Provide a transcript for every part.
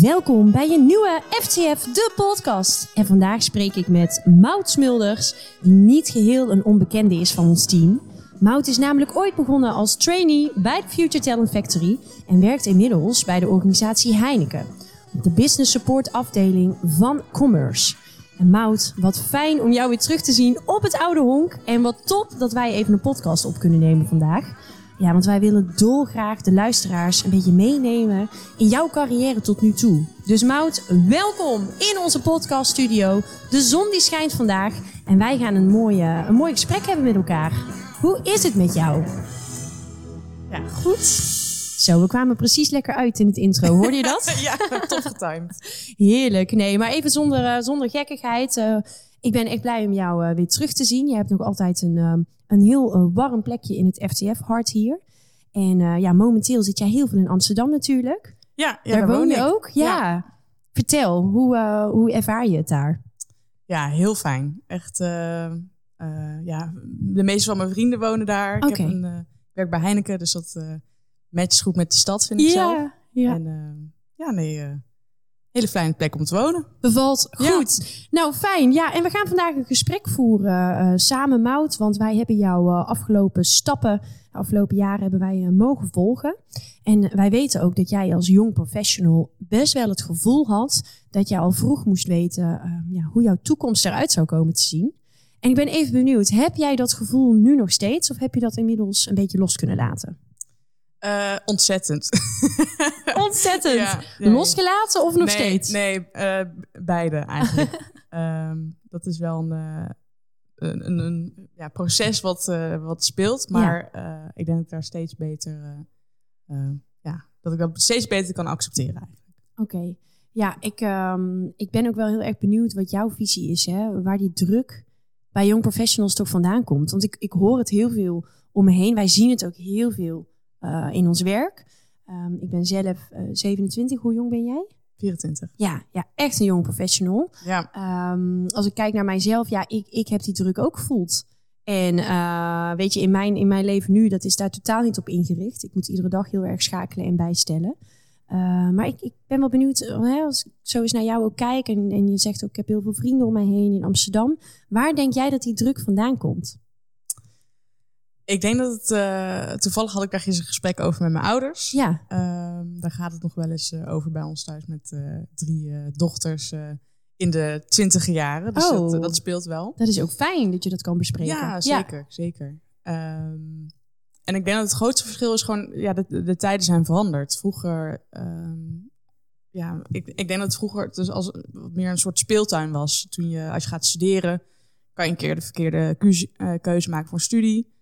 Welkom bij een nieuwe FTF, de podcast. En vandaag spreek ik met Mout Smulders, die niet geheel een onbekende is van ons team. Mout is namelijk ooit begonnen als trainee bij de Future Talent Factory en werkt inmiddels bij de organisatie Heineken, op de business support afdeling van Commerce. En Mout, wat fijn om jou weer terug te zien op het oude honk. En wat top dat wij even een podcast op kunnen nemen vandaag. Ja, want wij willen dolgraag de luisteraars een beetje meenemen in jouw carrière tot nu toe. Dus Mout, welkom in onze podcaststudio. De zon die schijnt vandaag en wij gaan een, mooie, een mooi gesprek hebben met elkaar. Hoe is het met jou? Ja, goed. Zo, we kwamen precies lekker uit in het intro. Hoorde je dat? ja, tof getimed. Heerlijk. Nee, maar even zonder, uh, zonder gekkigheid. Uh, ik ben echt blij om jou uh, weer terug te zien. Je hebt nog altijd een, een heel warm plekje in het FTF-hart hier. En ja, momenteel zit jij heel veel in Amsterdam natuurlijk. Ja, ja daar, daar woon je ik. ook? Ja. ja. Vertel, hoe, hoe ervaar je het daar? Ja, heel fijn. Echt, ja, de meeste van mijn vrienden wonen daar. Okay. Ik heb een, ik werk bij Heineken, dus dat matcht goed met de stad, vind ik ja, zelf. Ja. En ja, nee, hele fijne plek om te wonen. Bevalt goed. Ja. Nou, fijn. Ja, en we gaan vandaag een gesprek voeren uh, samen, Mout. Want wij hebben jouw afgelopen stappen, de afgelopen jaren hebben wij mogen volgen. En wij weten ook dat jij als jong professional best wel het gevoel had dat jij al vroeg moest weten ja, hoe jouw toekomst eruit zou komen te zien. En ik ben even benieuwd, heb jij dat gevoel nu nog steeds of heb je dat inmiddels een beetje los kunnen laten? Ontzettend. ontzettend. Ja, nee. Losgelaten of nog nee, steeds? Nee, uh, beide eigenlijk. um, dat is wel een, uh, een, een ja, proces wat, wat speelt. Maar ja. ik denk dat ik daar steeds beter, ja, dat ik dat steeds beter kan accepteren eigenlijk. Oké. Okay. Ja, ik, um, ik ben ook wel heel erg benieuwd wat jouw visie is. Hè? Waar die druk bij young professionals toch vandaan komt. Want ik, ik hoor het heel veel om me heen. Wij zien het ook heel veel uh, in ons werk. Um, ik ben zelf uh, 27. Hoe jong ben jij? 24. Ja, ja echt een jong professional. Ja. Um, als ik kijk naar mijzelf, ja, ik, ik heb die druk ook gevoeld. En uh, weet je, in mijn, in mijn leven nu, dat is daar totaal niet op ingericht. Ik moet iedere dag heel erg schakelen en bijstellen. Uh, maar ik, ik ben wel benieuwd, hè, als ik zo eens naar jou ook kijk en, en je zegt ook, ik heb heel veel vrienden om mij heen in Amsterdam. Waar denk jij dat die druk vandaan komt? Ik denk dat het, uh, toevallig had ik daar gisteren een gesprek over met mijn ouders. Ja. Uh, daar gaat het nog wel eens uh, over bij ons thuis met uh, drie dochters in de twintige jaren. Dus oh, dat, dat, speelt wel. Dat is ook fijn dat je dat kan bespreken. Ja, zeker. Ja. zeker. Um, en ik denk dat het grootste verschil is gewoon, ja, de, de tijden zijn veranderd. Vroeger, um, ja, ik, ik denk dat het vroeger dus als meer een soort speeltuin was. Toen je, als je gaat studeren, kan je een keer de verkeerde keuze, keuze maken voor een studie.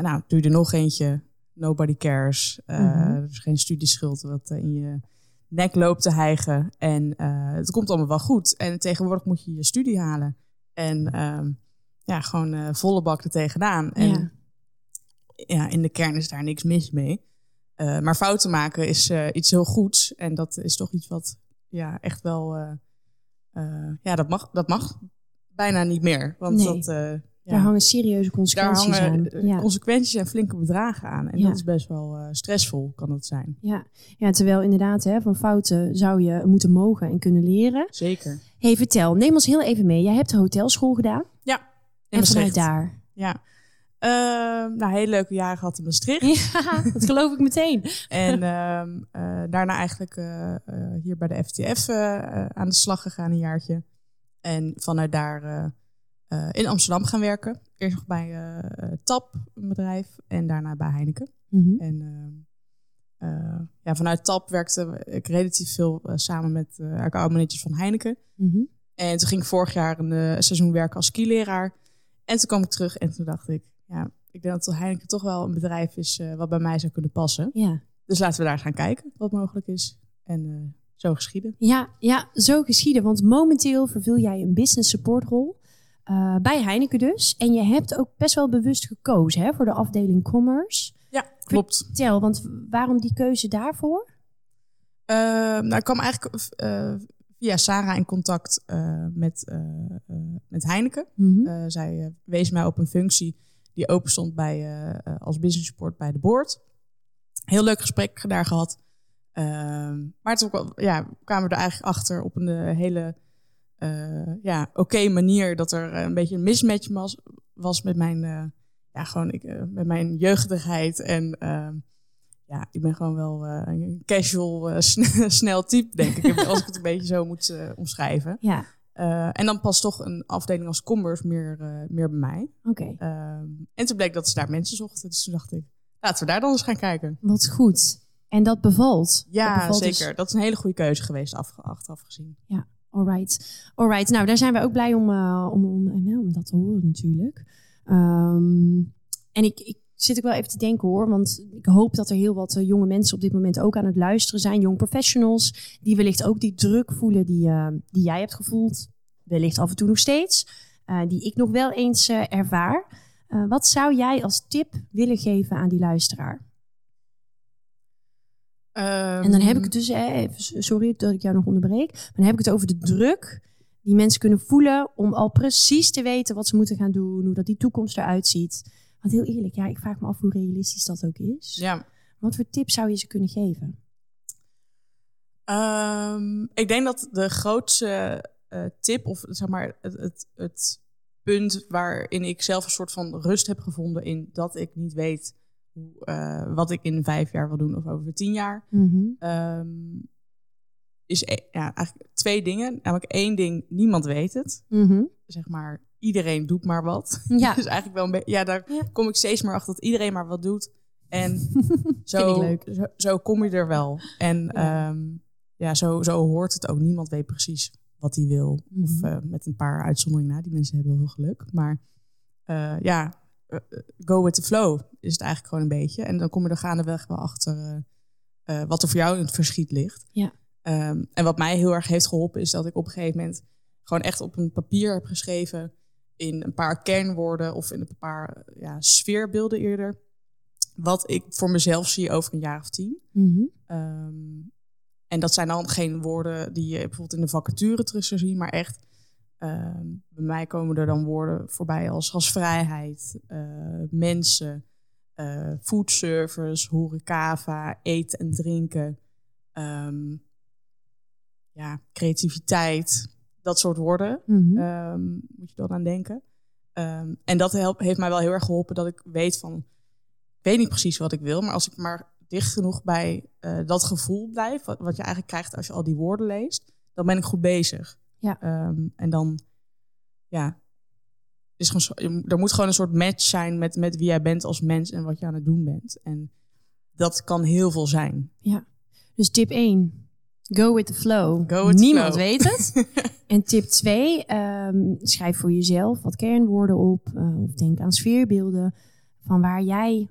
En nou, doe je er nog eentje. Nobody cares. Uh, mm-hmm. Er is geen studieschuld wat in je nek loopt te hijgen. En uh, het komt allemaal wel goed. En tegenwoordig moet je je studie halen. En uh, ja, gewoon uh, volle bak er tegenaan. En ja. ja. in de kern is daar niks mis mee. Maar fouten maken is iets heel goeds. En dat is toch iets wat ja, echt wel... ja, dat mag, dat mag bijna niet meer. Want nee. dat... Ja. Daar hangen serieuze consequenties Daar hangen aan. Ja. consequenties en flinke bedragen aan. En Ja. dat is best wel uh, stressvol, kan dat zijn. Ja. ja, terwijl inderdaad hè, van fouten zou je moeten mogen en kunnen leren. Zeker. hey, vertel, neem ons heel even mee. Jij hebt de hotelschool gedaan. Ja. En vanuit daar. Ja. Uh, nou, hele leuke jaren gehad in Maastricht. Ja, dat geloof ik meteen. En uh, uh, daarna eigenlijk uh, hier bij de FTF uh, aan de slag gegaan een jaartje. En vanuit daar uh, in Amsterdam gaan werken. Eerst nog bij uh, TAP, een bedrijf, en daarna bij Heineken. Mhm. En uh, ja, vanuit TAP werkte ik relatief veel samen met uh, accountmanagers van Heineken. Mhm. En toen ging ik vorig jaar een seizoen werken als skileraar. En toen kwam ik terug en toen dacht ik, ja, ik denk dat Heineken toch wel een bedrijf is wat bij mij zou kunnen passen. Ja. Dus laten we daar gaan kijken wat mogelijk is. En zo geschieden. Ja, ja, zo geschieden. Want momenteel vervul jij een business support rol. Uh, bij Heineken dus. En je hebt ook best wel bewust gekozen hè, voor de afdeling commerce. Ja, klopt. Vertel, want waarom die keuze daarvoor? Uh, nou, ik kwam eigenlijk uh, via Sarah in contact met, met Heineken. Mm-hmm. zij wees mij op een functie die open stond bij, als business support bij de board. Heel leuk gesprek daar gehad. Ehm, maar toen ja, kwamen we er eigenlijk achter op een eh, hele eh, ja, oké manier dat er een beetje een mismatch was, was met mijn, eh, ja, gewoon ik, eh, met mijn jeugdigheid. En ehm, ja, ik ben gewoon wel eh, een casual, eh, sn- snel type, denk ik, als ik het een beetje zo moet eh, omschrijven. Ja, Eh, en dan past toch een afdeling als Commerce meer, eh, meer bij mij. oké. Ehm, en toen bleek dat ze daar mensen zochten. Dus toen dacht ik, laten we daar dan eens gaan kijken. Wat goed. En dat bevalt. Dat Ja, bevalt dus- zeker. Dat is een hele goede keuze geweest, af, achteraf gezien. Alright. Alright. Nou, daar zijn wij ook blij om, eh, om, om, eh, om dat te horen natuurlijk. Ehm, en ik, ik zit ook wel even te denken hoor, want ik hoop dat er heel wat eh, jonge mensen op dit moment ook aan het luisteren zijn. Young professionals, die wellicht ook die druk voelen die, die jij hebt gevoeld. Wellicht af en toe nog steeds. die ik nog wel eens ervaar. Wat zou jij als tip willen geven aan die luisteraar? En dan heb ik het dus, even, sorry dat ik jou nog onderbreek. Maar dan heb ik het over de druk die mensen kunnen voelen om al precies te weten wat ze moeten gaan doen, hoe dat die toekomst eruit ziet. Want heel eerlijk, ja, ik vraag me af hoe realistisch dat ook is. Ja. Wat voor tips zou je ze kunnen geven? Ehm, ik denk dat de grootste eh, tip, of zeg maar het, het, het punt waarin ik zelf een soort van rust heb gevonden in dat ik niet weet eh, wat ik in vijf jaar wil doen of over tien jaar, ehm, is e- ja, eigenlijk twee dingen. Namelijk één ding, niemand weet het. Zeg maar, iedereen doet maar wat. Ja, Dus eigenlijk wel een beetje, ja, daar Ja. kom ik steeds meer achter dat iedereen maar wat doet. En zo. Zo, zo kom je er wel. En Ja. ja, ja zo, zo hoort het ook. Niemand weet precies wat hij wil. Of Mhm. eh, met een paar uitzonderingen na. Die mensen hebben heel veel geluk. Maar eh, ja, go with the flow is het eigenlijk gewoon een beetje. En dan kom je er gaandeweg wel achter eh, eh, wat er voor jou in het verschiet ligt. Ja. Ehm, en wat mij heel erg heeft geholpen is dat ik op een gegeven moment gewoon echt op een papier heb geschreven in een paar kernwoorden of in een paar eh, ja, sfeerbeelden eerder. Wat ik voor mezelf zie over een jaar of tien. Mhm. Ehm, en dat zijn dan geen woorden die je bijvoorbeeld in de vacature terug zou zien, maar echt. Ehm, bij mij komen er dan woorden voorbij als gasvrijheid, eh, mensen, eh food service, horecava, eten en drinken, ehm, ja, creativiteit, dat soort woorden Mhm. ehm, moet je dan aan denken. En dat helpt, heeft mij wel heel erg geholpen dat ik weet van, ik weet niet precies wat ik wil, maar als ik maar dicht genoeg bij eh, dat gevoel blijf, wat, wat je eigenlijk krijgt als je al die woorden leest, dan ben ik goed bezig. Ja. Ehm, en dan, ja, is gewoon, er moet gewoon een soort match zijn met, met wie jij bent als mens en wat je aan het doen bent. En dat kan heel veel zijn. Dus tip 1, go with the flow. Go with Niemand flow. weet het. En tip 2, schrijf voor jezelf wat kernwoorden op. eh, of denk aan sfeerbeelden van waar jij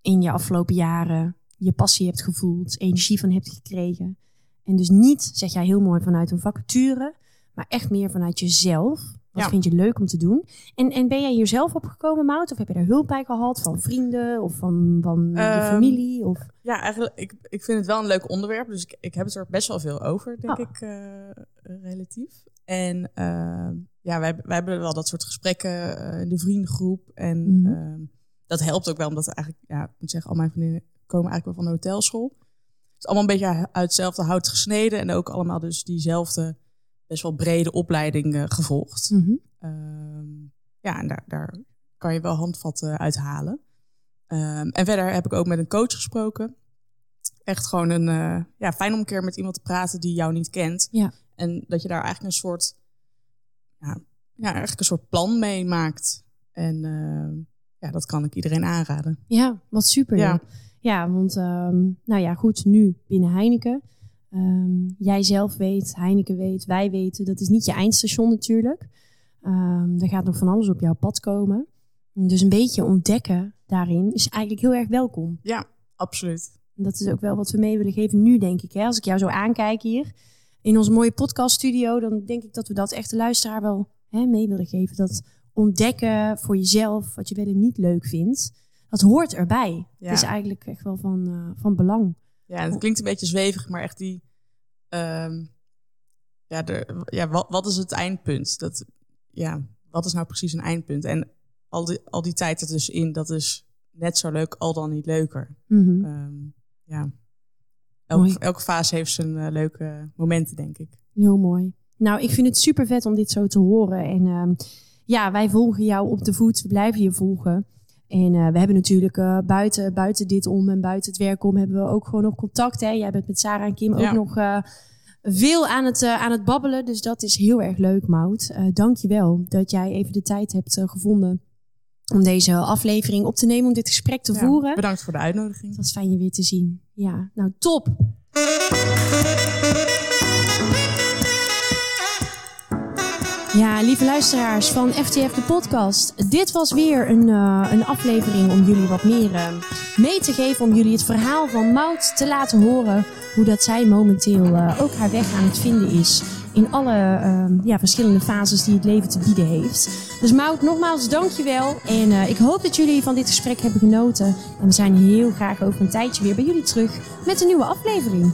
in je afgelopen jaren je passie hebt gevoeld, energie van hebt gekregen. En dus niet, zeg jij heel mooi, vanuit een vacature, maar echt meer vanuit jezelf. Wat Ja. vind je leuk om te doen? En, en ben jij hier zelf opgekomen, Mout? Of heb je daar hulp bij gehad van vrienden of van, van je Ehm, familie? Of... Ja, eigenlijk, ik, ik vind het wel een leuk onderwerp. Dus ik, ik heb het er best wel veel over, denk Ah. ik, eh, relatief. En eh, ja, wij, wij hebben wel dat soort gesprekken eh, in de vriendengroep. En Mhm. eh, dat helpt ook wel, omdat eigenlijk, ja, ik moet zeggen, al mijn vriendinnen komen eigenlijk wel van de hotelschool. Het is allemaal een beetje uit hetzelfde hout gesneden. En ook allemaal dus diezelfde, best wel brede opleiding eh, gevolgd. Mhm. Ehm, ja, en daar, daar kan je wel handvatten uithalen. Ehm, en verder heb ik ook met een coach gesproken. Echt gewoon een, eh, ja, fijn om een keer met iemand te praten die jou niet kent. Ja. En dat je daar eigenlijk een soort, ja, ja eigenlijk een soort plan mee maakt. En ehm, ja, dat kan ik iedereen aanraden. Ja, wat super. Ja, Ja. ja want nou ja, goed, nu binnen Heineken. Ehm, jij zelf weet, Heineken weet, wij weten, dat is niet je eindstation natuurlijk. Ehm, er gaat nog van alles op jouw pad komen. Dus een beetje ontdekken daarin is eigenlijk heel erg welkom. Ja, absoluut. En dat is ook wel wat we mee willen geven nu, denk ik. Hè? Als ik jou zo aankijk hier in onze mooie podcaststudio, dan denk ik dat we dat echt de luisteraar wel hè, mee willen geven. Dat ontdekken voor jezelf wat je wel en niet leuk vindt, dat hoort erbij. Ja. Dat is eigenlijk echt wel van, eh, van belang. Ja, en het klinkt een beetje zweverig, maar echt die. ehm, ja, de, ja wat, wat is het eindpunt? Dat, ja, wat is nou precies een eindpunt? En al die, al die tijd ertussenin, dat is net zo leuk, al dan niet leuker. Mhm. Ehm, ja. elke, elke fase heeft zijn leuke momenten, denk ik. Heel mooi. Nou, ik vind het super vet om dit zo te horen. En ehm, ja, wij volgen jou op de voet. We blijven je volgen. En we hebben natuurlijk buiten, buiten dit om en buiten het werk om hebben we ook gewoon nog contact. Hè? Jij bent met Sarah en Kim ook nog veel aan het, aan het babbelen. Dus dat is heel erg leuk, Mout. Dank je wel dat jij even de tijd hebt gevonden om deze aflevering op te nemen, om dit gesprek te ja, voeren. Bedankt voor de uitnodiging. Het was fijn je weer te zien. Ja, nou top. Ja, lieve luisteraars van FTF de podcast. Dit was weer een, uh, een aflevering om jullie wat meer uh, mee te geven. Om jullie het verhaal van Mout te laten horen. Hoe dat zij momenteel uh, ook haar weg aan het vinden is. In alle ja, verschillende fases die het leven te bieden heeft. Dus Mout, nogmaals dankjewel. En ik hoop dat jullie van dit gesprek hebben genoten. En we zijn heel graag over een tijdje weer bij jullie terug met een nieuwe aflevering.